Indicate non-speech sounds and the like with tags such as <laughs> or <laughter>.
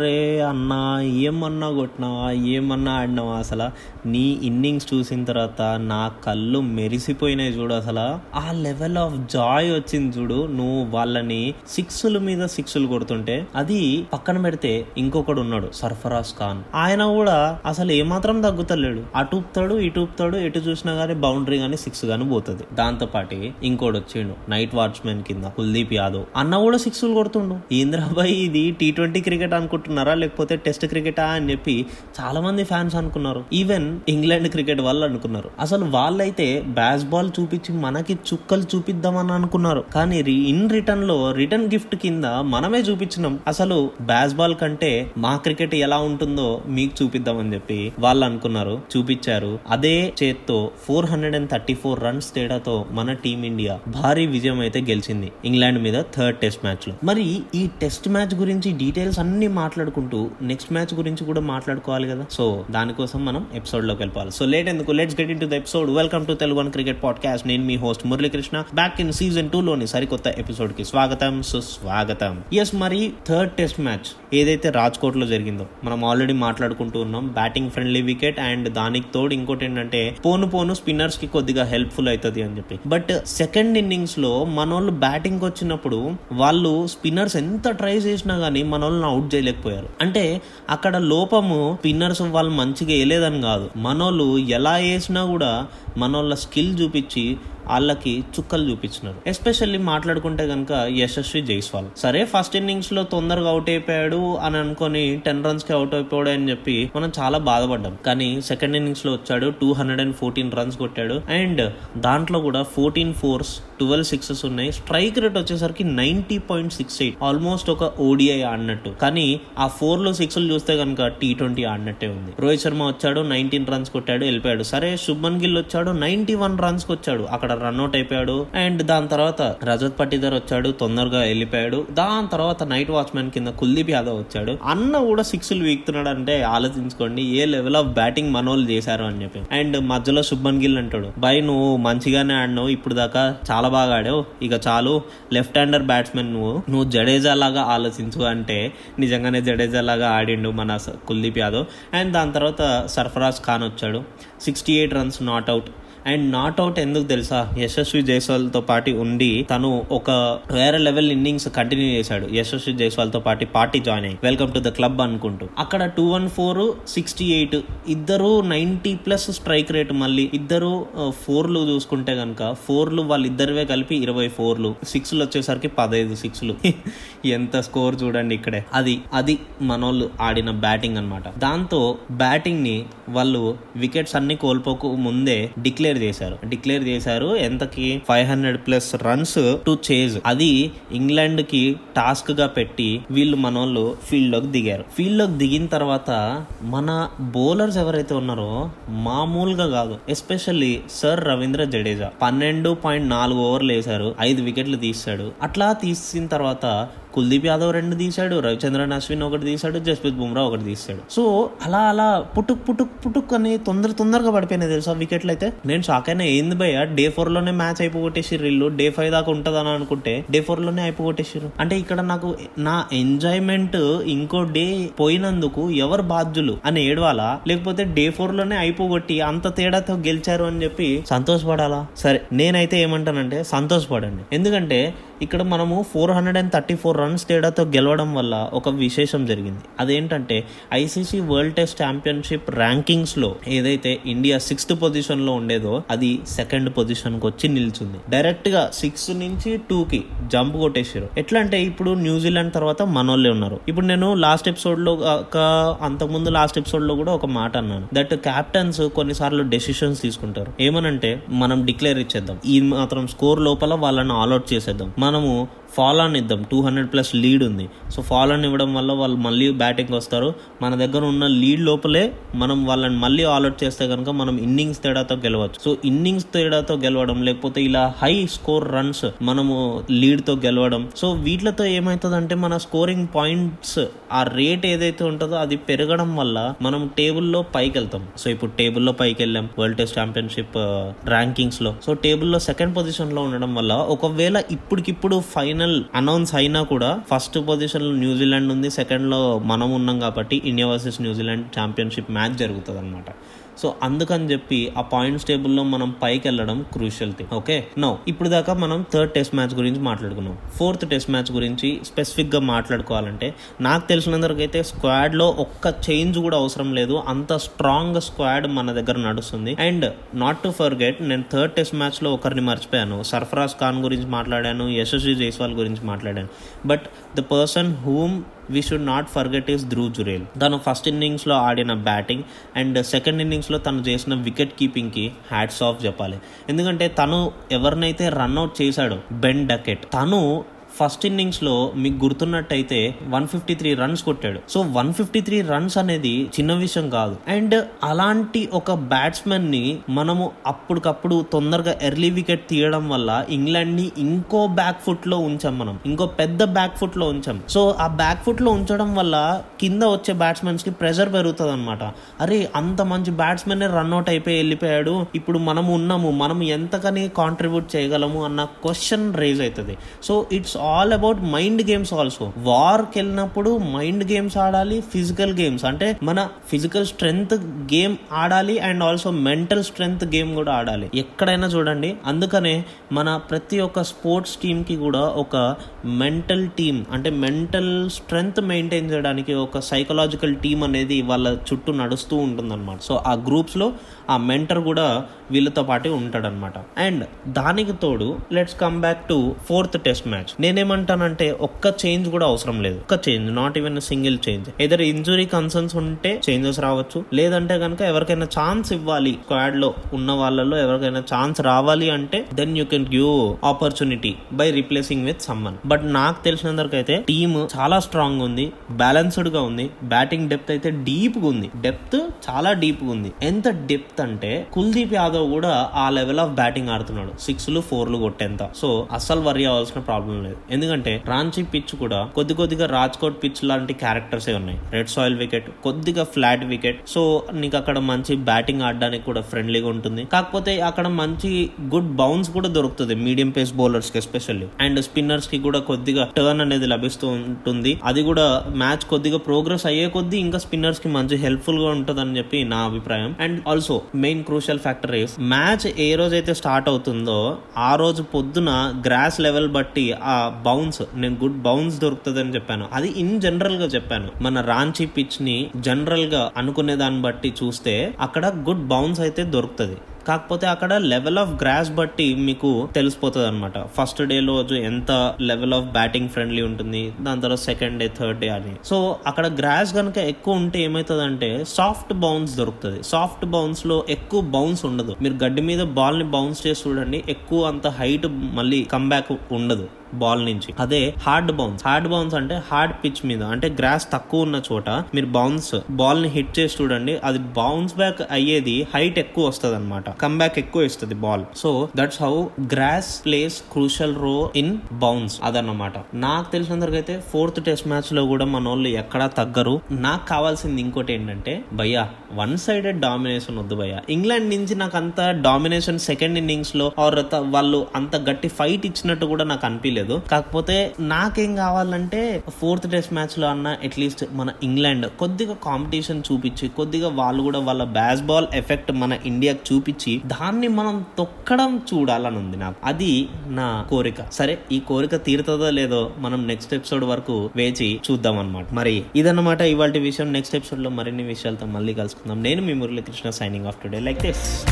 రే అన్నా ఏమన్నా కొట్టినావా? ఏమన్నా ఆడినావా అసలు? నీ ఇన్నింగ్స్ చూసిన తర్వాత నా కళ్ళు మెరిసిపోయినాయి చూడు అసలు. ఆ లెవెల్ ఆఫ్ జాయ్ వచ్చింది చూడు. నువ్వు వాళ్ళని సిక్స్ల మీద సిక్స్లు కొడుతుంటే అది పక్కన పెడితే ఇంకొకడు ఉన్నాడు సర్ఫరాజ్ ఖాన్. ఆయన కూడా అసలు ఏమాత్రం తగ్గుతలేడు. అటు ఊపుతాడు ఇటు ఊపుతాడు ఎటు చూసినా గానీ బౌండరీ గానీ సిక్స్ గానీ పోతుంది. దాంతో పాటు ఇంకోటి వచ్చిండు నైట్ వాచ్మెన్ కింద కుల్దీప్ యాదవ్. అన్న కూడా సిక్స్లు కొడుతుండు. ఇంద్రాబాయ్ ఇది టీ ట్వంటీ క్రికెట్ అనుకుంటున్నారా? లేకపోతే టెస్ట్ క్రికెటా అని చెప్పి చాలా మంది ఫ్యాన్స్ అనుకున్నారు. ఈవెన్ ఇంగ్లాండ్ క్రికెట్ వాళ్ళు అనుకున్నారు. అసలు వాళ్ళైతే బ్యాస్ బాల్ చూపించి మనకి చుక్కలు చూపిద్దామని అనుకున్నారు. కానీ ఇన్ రిటర్న్లో రిటర్న్ గిఫ్ట్ కింద మనమే చూపించినాం. అసలు బ్యాస్ బాల్ కంటే మా క్రికెట్ ఎలా ఉంటుందో మీకు చూపిద్దామని చెప్పి వాళ్ళు అనుకున్నారు. చూపించారు. అదే చేత్తో four hundred and thirty four runs తేడాతో మన టీమిండియా భారీ విజయం అయితే గెలిచింది. ఇంగ్లాండ్ మీద థర్డ్ టెస్ట్ మ్యాచ్లో. మరి ఈ టెస్ట్ మ్యాచ్ గురించి డీటెయిల్స్ అన్ని మాట్లాడుకుంటూ నెక్స్ట్ మ్యాచ్ గురించి కూడా మాట్లాడుకోవాలి కదా? సో దానికోసం మనం ఎపిసోడ్లోకి వెళ్ళిపోవాలి. సో లేట్ ఎందుకు? Let's get into the episode welcome to Telugu cricket podcast నేను మీ host Muralikrishna. Back in season two లోని సరికొత్త ఎపిసోడ్కి స్వాగతం. సుస్వాగతం ఎస్ మరి థర్డ్ టెస్ట్ మ్యాచ్ ఏదైతే రాజ్కోట్లో జరిగిందో మనం ఆల్రెడీ మాట్లాడుకుంటూ ఉన్నాం. బ్యాటింగ్ ఫ్రెండ్లీ వికెట్ అండ్ దానికి తోడు ఇంకోటి ఏంటంటే పోను పోను స్పిన్నర్స్కి కొద్దిగా హెల్ప్ఫుల్ అవుతుంది అని చెప్పి. బట్ సెకండ్ ఇన్నింగ్స్లో మనోళ్ళు బ్యాటింగ్ వచ్చినప్పుడు వాళ్ళు స్పిన్నర్స్ ఎంత ట్రై చేసినా గానీ మన వాళ్ళని అవుట్ చేయలేకపోయారు. అంటే అక్కడ లోపము స్పిన్నర్స్ వాళ్ళు మంచిగా వేయలేదని కాదు. మనోళ్ళు ఎలా వేసినా కూడా మనోళ్ళ స్కిల్ చూపించి వాళ్ళకి చుక్కలు చూపించినారు. ఎస్పెషల్లీ మాట్లాడుకుంటే కనుక యశస్వి జైస్వాల్. సరే ఫస్ట్ ఇన్నింగ్స్లో తొందరగా అవుట్ అయిపోయాడు అని అనుకొని టెన్ రన్స్కి అవుట్ అయిపోయాడు అని చెప్పి మనం చాలా బాధపడ్డాం. కానీ సెకండ్ ఇన్నింగ్స్లో వచ్చాడు two hundred and fourteen runs కొట్టాడు. అండ్ దాంట్లో కూడా ఫోర్టీన్ ఫోర్స్ ట్వెల్వ్ సిక్సెస్ ఉన్నాయి. స్ట్రైక్ రేట్ వచ్చేసరికి ninety point six eight almost ఒక ఓడిఐ ఆడినట్టు. కానీ ఆ ఫోర్లో సిక్స్ చూస్తే కనుక టీ ట్వంటీ ఆడినట్టే ఉంది. రోహిత్ శర్మ వచ్చాడు నైన్టీన్ రన్స్ కొట్టాడు వెళ్ళిపోయాడు. సరే శుభన్ గిల్ వచ్చాడు నైన్టీ వన్ రన్స్ వచ్చాడు అక్కడ రన్అట్ అయిపోయాడు. అండ్ దాని తర్వాత రజత్ పట్టిదర్ వచ్చాడు తొందరగా వెళ్ళిపోయాడు. దాని తర్వాత నైట్ వాచ్మెన్ కింద కుల్దీప్ యాదవ్ వచ్చాడు. అన్న కూడా సిక్స్లు వీక్తున్నాడు అంటే ఆలోచించుకోండి ఏ లెవెల్ ఆఫ్ బ్యాటింగ్ మనోళ్ళు చేశారు అని చెప్పి. అండ్ మధ్యలో శుభన్ గిల్ అంటాడు బై నువ్వు మంచిగానే ఆడినావు ఇప్పుడు దాకా చాలా బాగా ఆడావు. ఇక చాలు లెఫ్ట్ హ్యాండర్ బ్యాట్స్మెన్ నువ్వు. నువ్వు జడేజా లాగా ఆలోచించు అంటే నిజంగానే జడేజా లాగా ఆడిండు మన స- కుల్దీప్ యాదవ్. అండ్ దాని తర్వాత సర్ఫరాజ్ ఖాన్ వచ్చాడు. Sixty eight runs not out and not out ఎందుకు తెలుసా? యశస్వి జైస్వాల్తో పాటు ఉండి తను ఒక వేరే లెవెల్ ఇన్నింగ్స్ కంటిన్యూ చేశాడు. యశస్వి జైస్వాల్తో పాటు పార్టీ జాయిన్ అయ్యి. వెల్కమ్ టు ద క్లబ్ అనుకుంటూ. అక్కడ two one four sixty eight ఇద్దరు నైన్టీ ప్లస్ స్ట్రైక్ రేట్ మళ్ళీ ఇద్దరు ఫోర్లు చూసుకుంటే కనుక ఫోర్లు వాళ్ళిద్దరివే కలిపి ఇరవై ఫోర్లు. సిక్స్లు వచ్చేసరికి పదహైదు సిక్స్లు. <laughs> ఎంత స్కోర్ చూడండి ఇక్కడే. అది అది మనోళ్ళు ఆడిన బ్యాటింగ్ అన్నమాట. దాంతో బ్యాటింగ్ని వాళ్ళు వికెట్స్ అన్ని కోల్పోక ముందే డిక్లేర్ చేశారు. డిక్లేర్ చేశారు. ఎంతకి? Five hundred plus runs to chase అది ఇంగ్లాండ్కి టాస్క్గా పెట్టి వీళ్ళు మనోళ్ళు ఫీల్డ్లోకి దిగారు. ఫీల్డ్లోకి దిగిన తర్వాత మన బౌలర్స్ ఎవరైతే ఉన్నారో మామూలుగా కాదు ఎస్పెషల్లీ సర్ రవీంద్ర జడేజా. పన్నెండు పాయింట్ నాలుగు ఓవర్లు వేశారు. ఐదు వికెట్లు తీస్తాడు అట్లా తీసిన తర్వాత కుల్దీప్ యాదవ్ రెండు తీశాడు రవిచంద్రన్ అశ్విన్ ఒకటి తీశాడు జస్ప్రీత్ బుమ్రా ఒకటి తీశాడు. సో అలా అలా పుటుక్ పుటుక్ పుటుక్ అని తొందర తొందరగా పడిపోయినాయి తెలుసా వికెట్లు అయితే నేను షాక్ అయినా ఏంది భయ డే ఫోర్లోనే మ్యాచ్ అయిపోగొట్టేసిర్రు వీళ్ళు. డే ఫైవ్ దాకా ఉంటదని అనుకుంటే డే ఫోర్లోనే అయిపోగొట్టేసిర్రు. అంటే ఇక్కడ నాకు నా ఎంజాయ్మెంట్ ఇంకో డే పోయినందుకు ఎవరు బాధ్యులు అని ఏడవాలా? లేకపోతే డే ఫోర్లోనే అయిపోగొట్టి అంత తేడాతో గెలిచారు అని చెప్పి సంతోషపడాలా? సరే నేనైతే ఏమంటానంటే సంతోషపడండి. ఎందుకంటే ఇక్కడ మనము four hundred and thirty four runs తేడాతో గెలవడం వల్ల ఒక విశేషం జరిగింది. అదేంటంటే ఐసీసీ వరల్డ్ టెస్ట్ ఛాంపియన్షిప్ ర్యాంకింగ్స్లో ఏదైతే ఇండియా సిక్స్త్ పొజిషన్లో ఉండేదో అది సెకండ్ పొజిషన్కి వచ్చి నిలిచింది. డైరెక్ట్గా సిక్స్ నుంచి టూ కి జంప్ కొట్టేసారు ఎట్లా అంటే ఇప్పుడు న్యూజిలాండ్ తర్వాత మనోళ్ళే ఉన్నారు. ఇప్పుడు నేను లాస్ట్ ఎపిసోడ్లో అంతకు అంతకుముందు లాస్ట్ ఎపిసోడ్లో కూడా ఒక మాట అన్నాను. దట్ క్యాప్టెన్స్ కొన్నిసార్లు డెసిషన్స్ తీసుకుంటారు. ఏమనంటే మనం డిక్లేర్ ఇచ్చేద్దాం. ఈ మాత్రం స్కోర్ లోపల వాళ్ళని ఆల్అౌట్ చేసేద్దాం. మనము ఫాల్ ఆన్ ఇద్దాం. టూ హండ్రెడ్ ప్లస్ లీడ్ ఉంది. సో ఫాల్ ఆన్ ఇవ్వడం వల్ల వాళ్ళు మళ్ళీ బ్యాటింగ్ వస్తారు. మన దగ్గర ఉన్న లీడ్ లోపలే మనం వాళ్ళని మళ్ళీ ఆల్అౌట్ చేస్తే కనుక మనం ఇన్నింగ్స్ తేడాతో గెలవచ్చు. సో ఇన్నింగ్స్ తేడాతో గెలవడం లేకపోతే ఇలా హై స్కోర్ రన్స్ మనము లీడ్తో గెలవడం. సో వీటితో ఏమవుతుందంటే మన స్కోరింగ్ పాయింట్స్ ఆ రేట్ ఏదైతే ఉంటుందో అది పెరగడం వల్ల మనం టేబుల్లో పైకి వెళ్తాం. సో ఇప్పుడు టేబుల్లో పైకి వెళ్ళాం. వరల్డ్ టెస్ట్ ఛాంపియన్షిప్ ర్యాంకింగ్స్లో సో టేబుల్లో సెకండ్ పొజిషన్లో ఉండడం వల్ల ఒకవేళ ఇప్పటికిప్పుడు ఫైనల్ ఫైనల్ అనౌన్స్ అయినా కూడా ఫస్ట్ పొజిషన్లో న్యూజిలాండ్ ఉంది సెకండ్లో మనం ఉన్నాం కాబట్టి India versus New Zealand championship match జరుగుతుంది అనమాట సో అందుకని చెప్పి ఆ పాయింట్స్ టేబుల్లో మనం పైకి వెళ్ళడం క్రూషియల్ థింగ్. ఓకే? నో ఇప్పుడు దాకా మనం థర్డ్ టెస్ట్ మ్యాచ్ గురించి మాట్లాడుకున్నాం. ఫోర్త్ టెస్ట్ మ్యాచ్ గురించి స్పెసిఫిక్గా మాట్లాడుకోవాలంటే నాకు తెలిసినందుకైతే స్క్వాడ్లో ఒక్క చేంజ్ కూడా అవసరం లేదు. అంత స్ట్రాంగ్ స్క్వాడ్ మన దగ్గర నడుస్తుంది. అండ్ నాట్ టు ఫర్గెట్ నేను థర్డ్ టెస్ట్ మ్యాచ్లో ఒకరిని మర్చిపోయాను. సర్ఫరాజ్ ఖాన్ గురించి మాట్లాడాను యశస్వి జైస్వాల్ గురించి మాట్లాడాను. But the person whom we should not forget is Dhruv Jurel తను ఫస్ట్ ఇన్నింగ్స్లో ఆడిన బ్యాటింగ్ అండ్ సెకండ్ ఇన్నింగ్స్లో తను చేసిన వికెట్ కీపింగ్కి హ్యాట్స్ ఆఫ్ చెప్పాలి. ఎందుకంటే తను ఎవరినైతే రన్అట్ చేశాడో బెన్ డకెట్ తను ఫస్ట్ ఇన్నింగ్స్లో మీకు గుర్తున్నట్టయితే వన్ ఫిఫ్టీ త్రీ రన్స్ కొట్టాడు. So one fifty three runs అనేది చిన్న విషయం కాదు. అండ్ అలాంటి ఒక బ్యాట్స్మెన్ని మనము అప్పటికప్పుడు తొందరగా ఎర్లీ వికెట్ తీయడం వల్ల ఇంగ్లాండ్ని ఇంకో బ్యాక్ ఫుట్లో ఉంచాం మనం. ఇంకో పెద్ద బ్యాక్ ఫుట్లో ఉంచాం. సో ఆ బ్యాక్ ఫుట్లో ఉంచడం వల్ల కింద వచ్చే బ్యాట్స్మెన్స్కి ప్రెషర్ పెరుగుతుంది అనమాట అరే అంత మంచి బ్యాట్స్మెన్ రన్అట్ అయిపోయి వెళ్ళిపోయాడు. ఇప్పుడు మనం ఉన్నాము. మనం ఎంతకని కాంట్రిబ్యూట్ చేయగలము అన్న క్వశ్చన్ రేజ్ అవుతుంది. So it's all about mind games also వార్కి వెళ్ళినప్పుడు మైండ్ గేమ్స్ ఆడాలి ఫిజికల్ గేమ్స్ అంటే మన ఫిజికల్ స్ట్రెంగ్త్ గేమ్ ఆడాలి and also mental strength game కూడా ఆడాలి. ఎక్కడైనా చూడండి. అందుకనే మన ప్రతి ఒక్క స్పోర్ట్స్ టీమ్కి కూడా ఒక మెంటల్ టీమ్ అంటే మెంటల్ స్ట్రెంగ్త్ మెయింటైన్ చేయడానికి ఒక సైకలాజికల్ టీమ్ అనేది వాళ్ళ చుట్టూ నడుస్తూ ఉంటుంది అనమాట సో ఆ గ్రూప్స్లో ఆ మెంటర్ కూడా వీళ్ళతో పాటు ఉంటాడనమాట అండ్ దానికి తోడు let's come back to fourth test match. నేనేమంటానంటే ఒక్క చేంజ్ కూడా అవసరం లేదు. ఒక్క change not even single change. ఏదైనా ఇంజురీ కన్సర్న్స్ ఉంటే చేంజెస్ రావచ్చు. లేదంటే కనుక ఎవరికైనా ఛాన్స్ ఇవ్వాలి. స్క్వాడ్లో ఉన్న వాళ్ళలో ఎవరికైనా ఛాన్స్ రావాలి అంటే then you can give opportunity by replacing with someone but నాకు తెలిసినందుకు అయితే టీమ్ చాలా స్ట్రాంగ్ ఉంది. బ్యాలెన్స్డ్గా ఉంది. బ్యాటింగ్ డెప్త్ అయితే డీప్గా ఉంది. డెప్త్ చాలా డీప్గా ఉంది. ఎంత డెప్త్ అంటే కుల్దీప్ యాదవ్ కూడా ఆ లెవెల్ ఆఫ్ బ్యాటింగ్ ఆడుతున్నాడు. సిక్స్లు ఫోర్లు కొట్టేంత. సో అస్సలు వరి అవ్వాల్సిన ప్రాబ్లం లేదు. ఎందుకంటే రాంచీ పిచ్ కూడా కొద్ది కొద్దిగా రాజ్కోట్ పిచ్ లాంటి క్యారెక్టర్స్ ఉన్నాయి. రెడ్ సాయిల్ వికెట్ కొద్దిగా ఫ్లాట్ వికెట్ సో నీకు అక్కడ మంచి బ్యాటింగ్ ఆడడానికి కూడా ఫ్రెండ్లీగా ఉంటుంది. కాకపోతే అక్కడ మంచి గుడ్ బౌన్స్ కూడా దొరుకుతుంది మీడియం పేస్ బౌలర్స్కి ఎస్పెషల్లీ అండ్ స్పిన్నర్స్కి కూడా కొద్దిగా టర్న్ అనేది లభిస్తూ ఉంటుంది. అది కూడా మ్యాచ్ కొద్దిగా ప్రోగ్రెస్ అయ్యే కొద్దీ ఇంకా స్పిన్నర్స్కి మంచి హెల్ప్ఫుల్గా ఉంటుందని చెప్పి నా అభిప్రాయం. And also main crucial factor is match ఏ రోజైతే స్టార్ట్ అవుతుందో ఆ రోజు పొద్దున గ్రాస్ లెవెల్ బట్టి ఆ బౌన్స్ నేను గుడ్ బౌన్స్ దొరుకుతుంది చెప్పాను. అది ఇన్ జనరల్గా చెప్పాను. మన రాంచీ పిచ్ని జనరల్గా అనుకునే దాన్ని బట్టి చూస్తే అక్కడ గుడ్ బౌన్స్ అయితే దొరుకుతుంది. కాకపోతే అక్కడ లెవెల్ ఆఫ్ గ్రాస్ బట్టి మీకు తెలిసిపోతుంది అనమాట ఫస్ట్ డే రోజు ఎంత లెవెల్ ఆఫ్ బ్యాటింగ్ ఫ్రెండ్లీ ఉంటుంది దాని తర్వాత సెకండ్ డే థర్డ్ డే అని. సో అక్కడ గ్రాస్ కనుక ఎక్కువ ఉంటే ఏమవుతుంది అంటే సాఫ్ట్ బౌన్స్ దొరుకుతుంది. సాఫ్ట్ బౌన్స్లో ఎక్కువ బౌన్స్ ఉండదు. మీరు గడ్డి మీద బాల్ని బౌన్స్ చేసి చూడండి ఎక్కువ అంత హైట్ మళ్ళీ కమ్బ్యాక్ ఉండదు. బాల్ నుంచి. అదే హార్డ్ బౌన్స్ హార్డ్ బౌన్స్ అంటే హార్డ్ పిచ్ మీద అంటే గ్రాస్ తక్కువ ఉన్న చోట మీరు బౌన్స్ బాల్ని హిట్ చేసి చూడండి అది బౌన్స్ బ్యాక్ అయ్యేది హైట్ ఎక్కువ వస్తుంది అనమాట కమ్బ్యాక్ ఎక్కువ ఇస్తుంది ball so that's how grass plays crucial role in bounce అదన్నమాట. నాకు తెలిసినంతవరకు అయితే ఫోర్త్ టెస్ట్ మ్యాచ్లో కూడా మన వాళ్ళు ఎక్కడా తగ్గరు. నాకు కావాల్సింది ఇంకోటి ఏంటంటే భయ్యా వన్ సైడెడ్ డామినేషన్ వద్దు భయ్యా. ఇంగ్లాండ్ నుంచి నాకు అంత డామినేషన్ సెకండ్ ఇన్నింగ్స్లో ఆర్ వాళ్ళు అంత గట్టి ఫైట్ ఇచ్చినట్టు కూడా నాకు అనిపించలేదు కాకపోతే నాకేం కావాలంటే ఫోర్త్ టెస్ట్ మ్యాచ్లో అన్న అట్లీస్ట్ మన ఇంగ్లాండ్ కొద్దిగా కాంపిటీషన్ చూపించి కొద్దిగా వాళ్ళు కూడా వాళ్ళ బ్యాస్ బాల్ ఎఫెక్ట్ మన ఇండియాకి చూపించి దాన్ని మనం తొక్కడం చూడాలని ఉంది నాకు. అది నా కోరిక. సరే ఈ కోరిక తీరుతుందో లేదో మనం నెక్స్ట్ ఎపిసోడ్ వరకు వేచి చూద్దాం అనమాట మరి ఇదన్నమాట ఇవాళ విషయం. నెక్స్ట్ ఎపిసోడ్లో మరిన్ని విషయాలతో మళ్ళీ కలుసుకుందాం. నేను మీ Muralikrishna signing off today like this